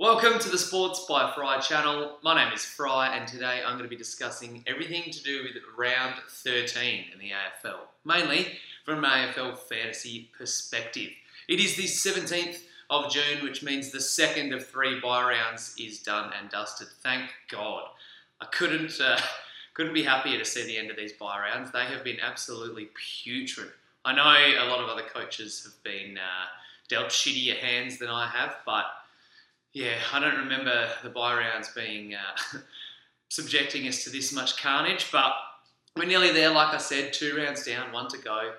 Welcome to the Sports by Fry channel. My name is Fry, and today I'm going to be discussing everything to do with round 13 in the AFL, mainly from an AFL fantasy perspective. It is the 17th of June, which means the second of three bye rounds is done and dusted. Thank God. I couldn't uh, couldn't be happier to see the end of these bye rounds. They have been absolutely putrid. I know a lot of other coaches have been uh, dealt shittier hands than I have, but yeah, I don't remember the bye rounds being uh, subjecting us to this much carnage, but we're nearly there. Like I said, two rounds down, one to go.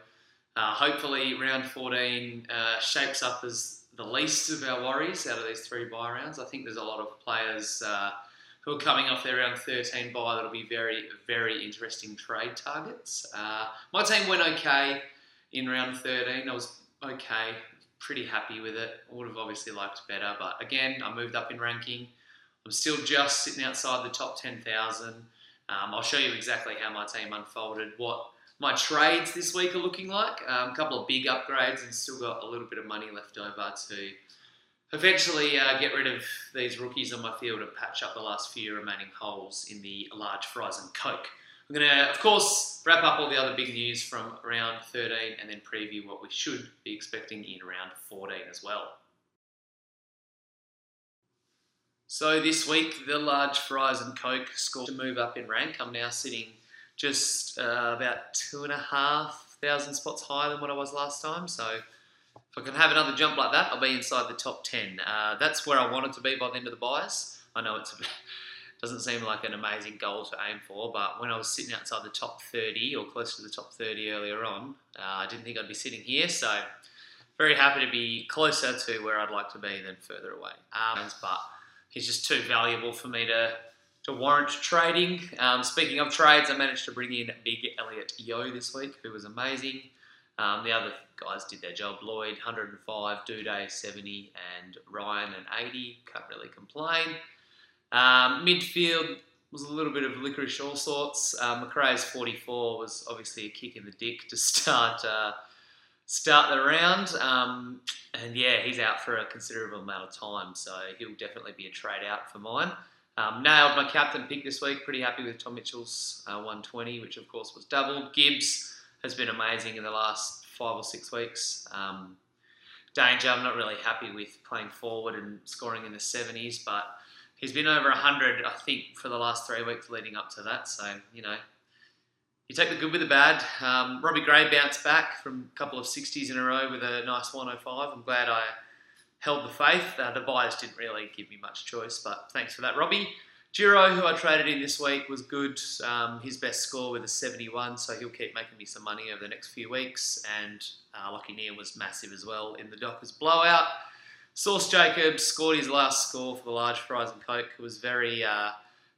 Uh, hopefully, round 14 uh, shapes up as the least of our worries out of these three bye rounds. I think there's a lot of players uh, who are coming off their round 13 bye that'll be very, very interesting trade targets. Uh, my team went okay in round 13. I was okay pretty happy with it. I would have obviously liked better, but again, I moved up in ranking. I'm still just sitting outside the top 10,000. Um, I'll show you exactly how my team unfolded, what my trades this week are looking like. Um, a couple of big upgrades and still got a little bit of money left over to eventually uh, get rid of these rookies on my field and patch up the last few remaining holes in the large fries and coke. I'm going to, of course, wrap up all the other big news from round 13 and then preview what we should be expecting in round 14 as well. So this week, the large fries and coke scored to move up in rank. I'm now sitting just uh, about two and a half thousand spots higher than what I was last time. So if I can have another jump like that, I'll be inside the top 10. Uh, that's where I wanted to be by the end of the bias. I know it's a doesn't seem like an amazing goal to aim for, but when I was sitting outside the top 30 or close to the top 30 earlier on, uh, I didn't think I'd be sitting here. So very happy to be closer to where I'd like to be than further away. Um, but he's just too valuable for me to to warrant trading. Um, speaking of trades, I managed to bring in Big Elliot Yeo this week, who was amazing. Um, the other guys did their job. Lloyd, 105, Doedee, 70, and Ryan, an 80. Can't really complain. Um, midfield was a little bit of licorice all sorts. Uh, Macrae's 44 was obviously a kick in the dick to start uh, start the round. Um, and yeah, he's out for a considerable amount of time, so he'll definitely be a trade out for mine. Um, nailed my captain pick this week. Pretty happy with Tom Mitchell's uh, 120, which of course was doubled. Gibbs has been amazing in the last five or six weeks. Um, Danger, I'm not really happy with playing forward and scoring in the 70s, but he's been over 100, I think, for the last three weeks leading up to that. So, you know, you take the good with the bad. Um, Robbie Gray bounced back from a couple of 60s in a row with a nice 105. I'm glad I held the faith. Uh, the buyers didn't really give me much choice, but thanks for that, Robbie. Giro, who I traded in this week, was good. Um, his best score with a 71, so he'll keep making me some money over the next few weeks. And uh, Lachie Neale was massive as well in the Dockers blowout. Sauce Jacobs scored his last score for the large fries and coke. It was very, uh,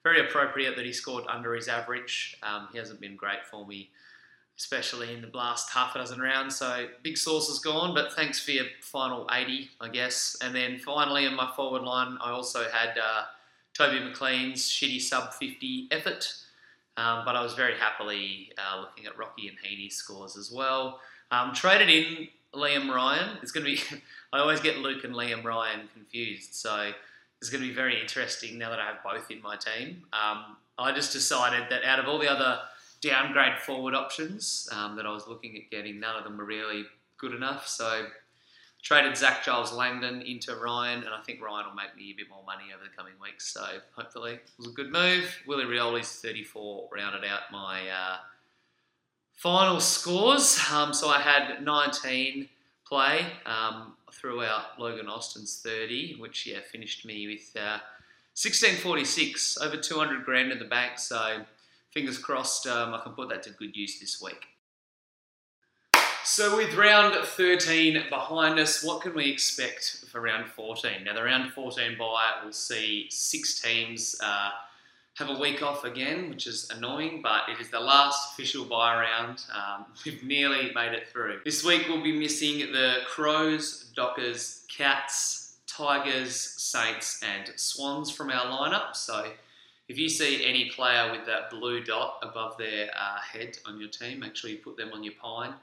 very appropriate that he scored under his average. Um, he hasn't been great for me, especially in the last half a dozen rounds. So big sauce is gone, but thanks for your final 80, I guess. And then finally in my forward line, I also had uh, Toby McLean's shitty sub 50 effort. Um, but I was very happily uh, looking at Rocky and Heeney's scores as well. Um, traded in Liam Ryan. It's going to be. I always get Luke and Liam Ryan confused, so it's going to be very interesting now that I have both in my team. Um, I just decided that out of all the other downgrade forward options um, that I was looking at getting, none of them were really good enough. So traded Zach Giles Langdon into Ryan, and I think Ryan will make me a bit more money over the coming weeks. So hopefully it was a good move. Willie Rioli's 34 rounded out my uh, final scores. Um, so I had 19 play. Um, threw out Logan Austin's 30, which yeah finished me with uh, 1646, over 200 grand in the bank. So fingers crossed, um, I can put that to good use this week. So with round 13 behind us, what can we expect for round 14? Now the round 14 bye will see six teams. Uh, have a week off again, which is annoying, but it is the last official bye round. Um, we've nearly made it through. This week we'll be missing the Crows, Dockers, Cats, Tigers, Saints, and Swans from our lineup. So if you see any player with that blue dot above their uh, head on your team, make sure you put them on your pine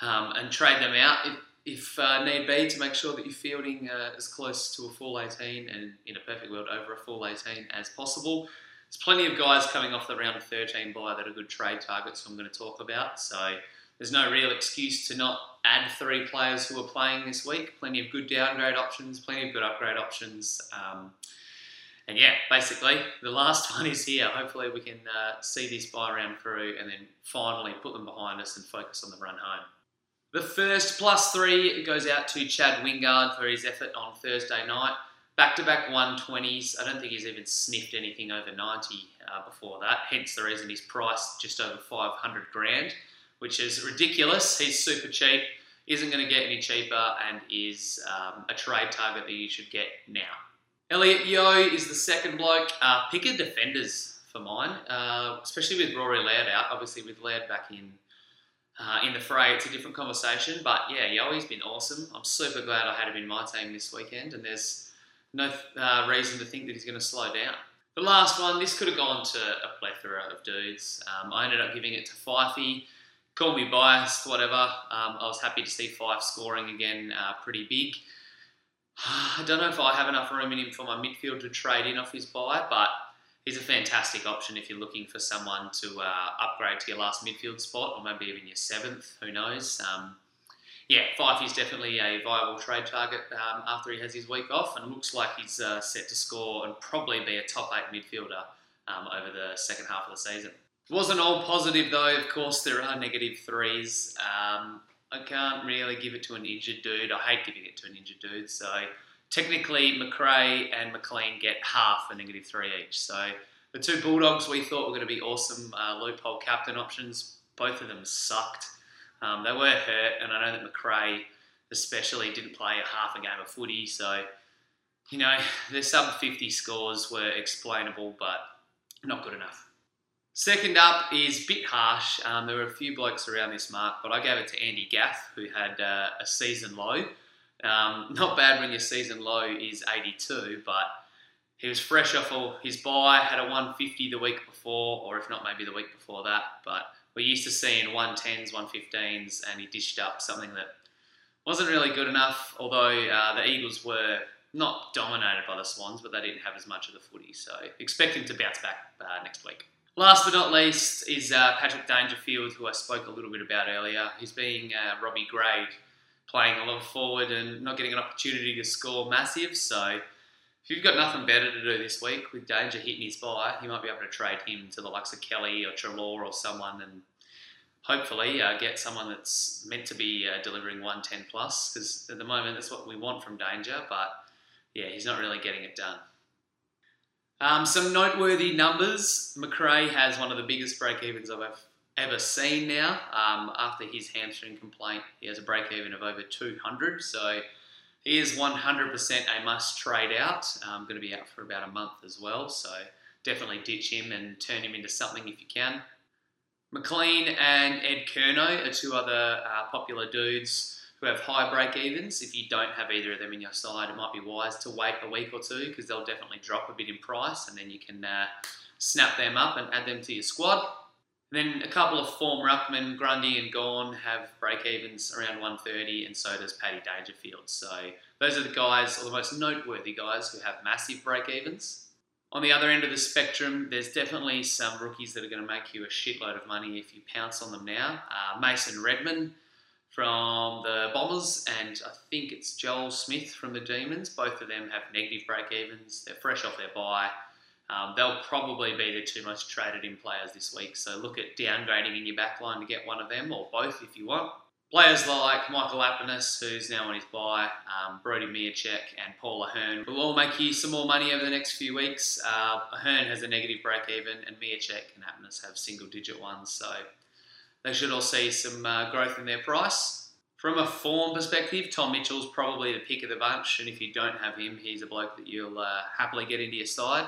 um, and trade them out. If, if uh, need be, to make sure that you're fielding uh, as close to a full 18 and in a perfect world over a full 18 as possible. There's plenty of guys coming off the round of 13 bye that are good trade targets I'm going to talk about. So there's no real excuse to not add three players who are playing this week. Plenty of good downgrade options, plenty of good upgrade options. Um, and yeah, basically, the last one is here. Hopefully, we can uh, see this bye round through and then finally put them behind us and focus on the run home. The first plus three goes out to Chad Wingard for his effort on Thursday night. Back to back 120s. I don't think he's even sniffed anything over 90 uh, before that, hence the reason he's priced just over 500 grand, which is ridiculous. He's super cheap, isn't going to get any cheaper, and is um, a trade target that you should get now. Elliot Yeo is the second bloke. Uh, a defenders for mine, uh, especially with Rory Laird out. Obviously, with Laird back in uh, in the fray, it's a different conversation. But yeah, Yoey's been awesome. I'm super glad I had him in my team this weekend, and there's no uh, reason to think that he's going to slow down. The last one, this could have gone to a plethora of dudes. Um, I ended up giving it to Fifey. Call me biased, whatever. Um, I was happy to see Fyfe scoring again uh, pretty big. I don't know if I have enough room in him for my midfield to trade in off his bye, but he's a fantastic option if you're looking for someone to uh, upgrade to your last midfield spot or maybe even your seventh. Who knows? Um, yeah, Fyfe is definitely a viable trade target um, after he has his week off, and looks like he's uh, set to score and probably be a top eight midfielder um, over the second half of the season. It wasn't all positive though. Of course, there are negative threes. Um, I can't really give it to an injured dude. I hate giving it to an injured dude. So technically, Macrae and McLean get half a negative three each. So the two Bulldogs we thought were going to be awesome uh, loophole captain options. Both of them sucked. Um, they were hurt, and I know that Macrae especially didn't play a half a game of footy. So you know, their sub 50 scores were explainable, but not good enough. Second up is bit harsh. Um, there were a few blokes around this mark, but I gave it to Andy Gaff, who had uh, a season low. Um, not bad when your season low is 82, but he was fresh off all his bye, had a 150 the week before, or if not, maybe the week before that. But we're used to seeing 110s, 115s, and he dished up something that wasn't really good enough. Although uh, the Eagles were not dominated by the Swans, but they didn't have as much of the footy. So expect him to bounce back uh, next week. Last but not least is uh, Patrick Dangerfield, who I spoke a little bit about earlier. He's being uh, Robbie Grade, playing a lot forward and not getting an opportunity to score massive. So if you've got nothing better to do this week with Danger hitting his bye, you might be able to trade him to the likes of Kelly or Treloar or someone and hopefully uh, get someone that's meant to be uh, delivering 110 plus because at the moment that's what we want from Danger, but yeah, he's not really getting it done. Um, some noteworthy numbers. Macrae has one of the biggest break evens I've ever seen now. Um, after his hamstring complaint, he has a break even of over 200. So he is 100% a must trade out. I'm um, going to be out for about a month as well. So definitely ditch him and turn him into something if you can. McLean and Ed Curnow are two other uh, popular dudes who have high break evens. If you don't have either of them in your side, it might be wise to wait a week or two because they'll definitely drop a bit in price and then you can uh, snap them up and add them to your squad. Then a couple of form ruckmen, Grundy and Gawn, have break evens around 130, and so does Paddy Dangerfield. So those are the guys, or the most noteworthy guys, who have massive break evens. On the other end of the spectrum, there's definitely some rookies that are going to make you a shitload of money if you pounce on them now. Uh, Mason Redman from the Bombers, and I think it's Joel Smith from the Demons. Both of them have negative break evens. They're fresh off their bye. Um, they'll probably be the two most traded in players this week. So look at downgrading in your backline to get one of them or both if you want. Players like Michael Apeness, who's now on his bye, um, Brody Mihocek, and Paul Ahern will all make you some more money over the next few weeks. Uh, Ahern has a negative break even, and Mihocek and Apeness have single digit ones. So they should all see some uh, growth in their price. From a form perspective, Tom Mitchell's probably the pick of the bunch, and if you don't have him, he's a bloke that you'll uh, happily get into your side.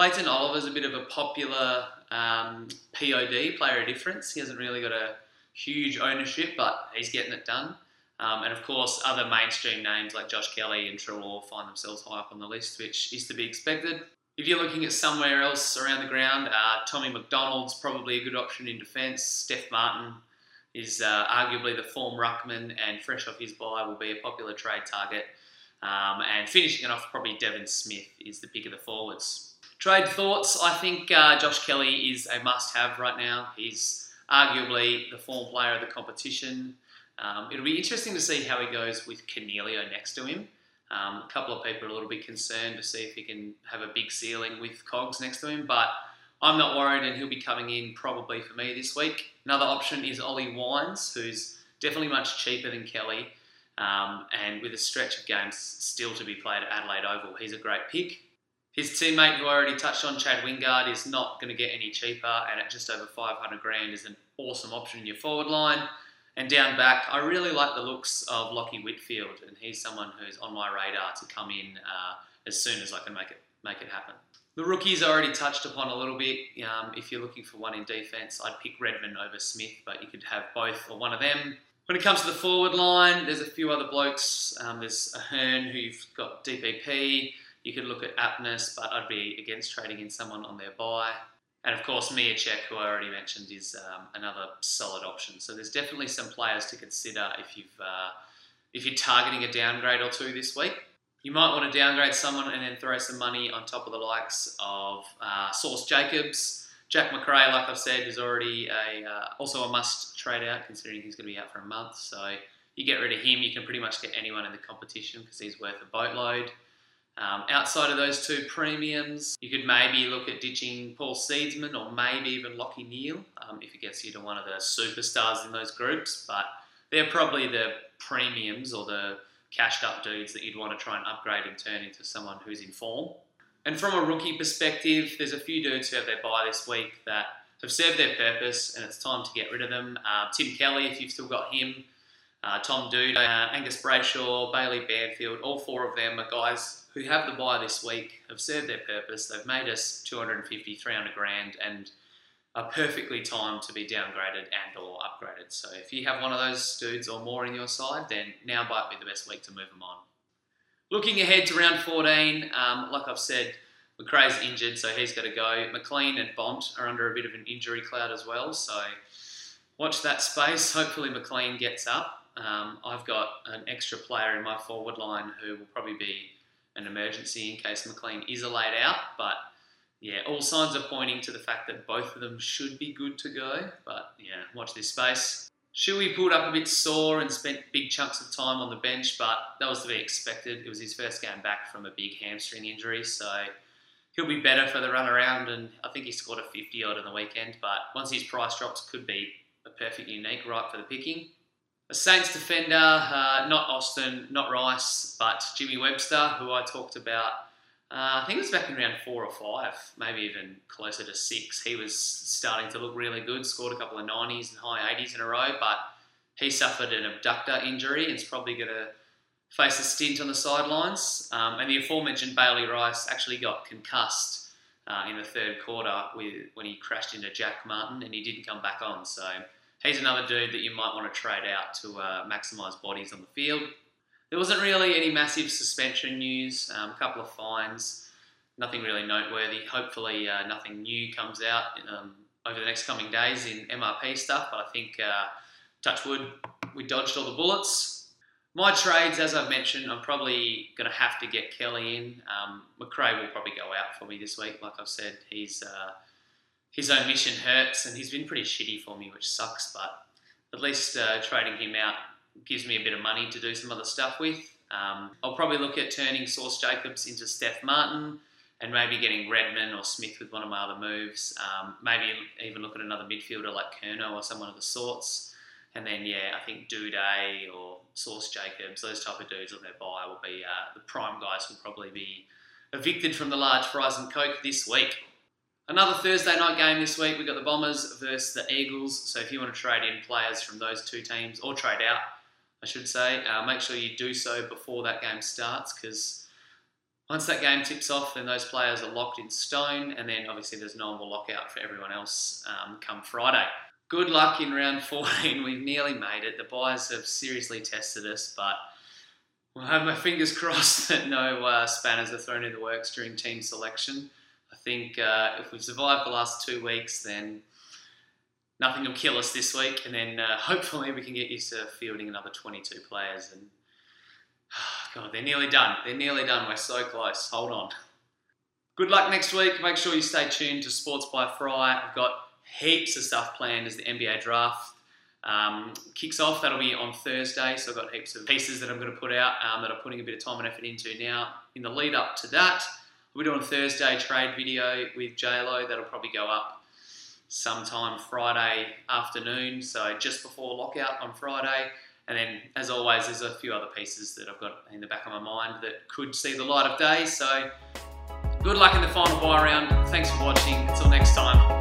Clayton Oliver's a bit of a popular um, POD, player of difference. He hasn't really got a huge ownership, but he's getting it done. Um, and of course, other mainstream names like Josh Kelly and Treloar find themselves high up on the list, which is to be expected. If you're looking at somewhere else around the ground, uh, Tommy McDonald's probably a good option in defence. Steph Martin is uh, arguably the form ruckman and fresh off his bye will be a popular trade target. Um, and finishing it off, probably Devon Smith is the pick of the forwards. Trade thoughts. I think uh, Josh Kelly is a must-have right now. He's arguably the form player of the competition. Um, it'll be interesting to see how he goes with Coniglio next to him. Um, a couple of people are a little bit concerned to see if he can have a big ceiling with Cogs next to him, but I'm not worried, and he'll be coming in probably for me this week. Another option is Ollie Wines, who's definitely much cheaper than Kelly, um, and with a stretch of games still to be played at Adelaide Oval, he's a great pick. His teammate, who I already touched on, Chad Wingard, is not going to get any cheaper, and at just over 500 grand is an awesome option in your forward line. And down back, I really like the looks of Lachie Whitfield, and he's someone who's on my radar to come in uh, as soon as I can make it make it happen. The rookies I already touched upon a little bit. Um, if you're looking for one in defence, I'd pick Redman over Smith, but you could have both or one of them. When it comes to the forward line, there's a few other blokes. Um, there's Ahern who you've got DPP. You could look at Apeness, but I'd be against trading in someone on their bye. And of course, Mihocek, who I already mentioned, is um, another solid option. So there's definitely some players to consider if you've uh, if you're targeting a downgrade or two this week. You might want to downgrade someone and then throw some money on top of the likes of uh, Sauce Jacobs. Jack Macrae, like I've said, is already a uh, also a must trade out, considering he's going to be out for a month. So you get rid of him, you can pretty much get anyone in the competition because he's worth a boatload. Um, outside of those two premiums, you could maybe look at ditching Paul Seedsman or maybe even Lachie Neale um, if it gets you to one of the superstars in those groups. But they're probably the premiums or the cashed up dudes that you'd want to try and upgrade and turn into someone who's in form. And from a rookie perspective, there's a few dudes who have their bye this week that have served their purpose and it's time to get rid of them. Uh, Tim Kelly, if you've still got him, uh, Tom Doedee, uh, Angus Brayshaw, Bailey Banfield, all four of them are guys who have the bye this week, have served their purpose. They've made us 250, 300 grand and are perfectly timed to be downgraded and or upgraded. So if you have one of those dudes or more in your side, then now might be the best week to move them on. Looking ahead to round 14, um, like I've said, Macrae's injured, so he's got to go. McLean and Bont are under a bit of an injury cloud as well, so watch that space. Hopefully McLean gets up. Um, I've got an extra player in my forward line who will probably be an emergency in case McLean is a laid out, but yeah, all signs are pointing to the fact that both of them should be good to go. But yeah, watch this space. Shuey pulled up a bit sore and spent big chunks of time on the bench, but that was to be expected. It was his first game back from a big hamstring injury, so he'll be better for the run around. And I think he scored a 50 odd on the weekend, but once his price drops, could be a perfect unique right for the picking. A Saints defender, uh, not Austin, not Rice, but Jimmy Webster, who I talked about. Uh, I think it was back in round four or five, maybe even closer to six. He was starting to look really good, scored a couple of 90s and high 80s in a row, but he suffered an abductor injury and is probably going to face a stint on the sidelines. Um, and the aforementioned Bailey Rice actually got concussed uh, in the third quarter with, when he crashed into Jack Martin and he didn't come back on. So he's another dude that you might want to trade out to uh, maximise bodies on the field. There wasn't really any massive suspension news, um, a couple of fines, nothing really noteworthy. Hopefully, uh, nothing new comes out um, over the next coming days in MRP stuff, but I think, uh, touch wood, we dodged all the bullets. My trades, as I've mentioned, I'm probably going to have to get Kelly in. Um, Macrae will probably go out for me this week. Like I've said, he's uh, his own mission hurts, and he's been pretty shitty for me, which sucks. But at least uh, trading him out gives me a bit of money to do some other stuff with. Um, I'll probably look at turning Sauce Jacobs into Steph Martin and maybe getting Redman or Smith with one of my other moves. Um, maybe even look at another midfielder like Curnow or someone of the sorts. And then, yeah, I think Doedee or Sauce Jacobs, those type of dudes on their bye will be uh, the prime guys will probably be evicted from the large fries and coke this week. Another Thursday night game this week. We've got the Bombers versus the Eagles. So if you want to trade in players from those two teams, or trade out, I should say, uh, make sure you do so before that game starts because once that game tips off, then those players are locked in stone, and then obviously there's normal lockout for everyone else um, come Friday. Good luck in round 14. We've nearly made it. The buyers have seriously tested us, but we'll have my fingers crossed that no uh, spanners are thrown in the works during team selection. Think uh, if we've survived the last two weeks, then nothing will kill us this week, and then uh, hopefully we can get used to fielding another 22 players. And God, they're nearly done. They're nearly done. We're so close. Hold on. Good luck next week. Make sure you stay tuned to Sports by Fry. I've got heaps of stuff planned as the NBA draft um, kicks off. That'll be on Thursday. So I've got heaps of pieces that I'm going to put out um, that I'm putting a bit of time and effort into now. In the lead up to that, we're doing a Thursday trade video with JLo. That'll probably go up sometime Friday afternoon. So just before lockout on Friday. And then, as always, there's a few other pieces that I've got in the back of my mind that could see the light of day. So, good luck in the final bye round. Thanks for watching. Until next time.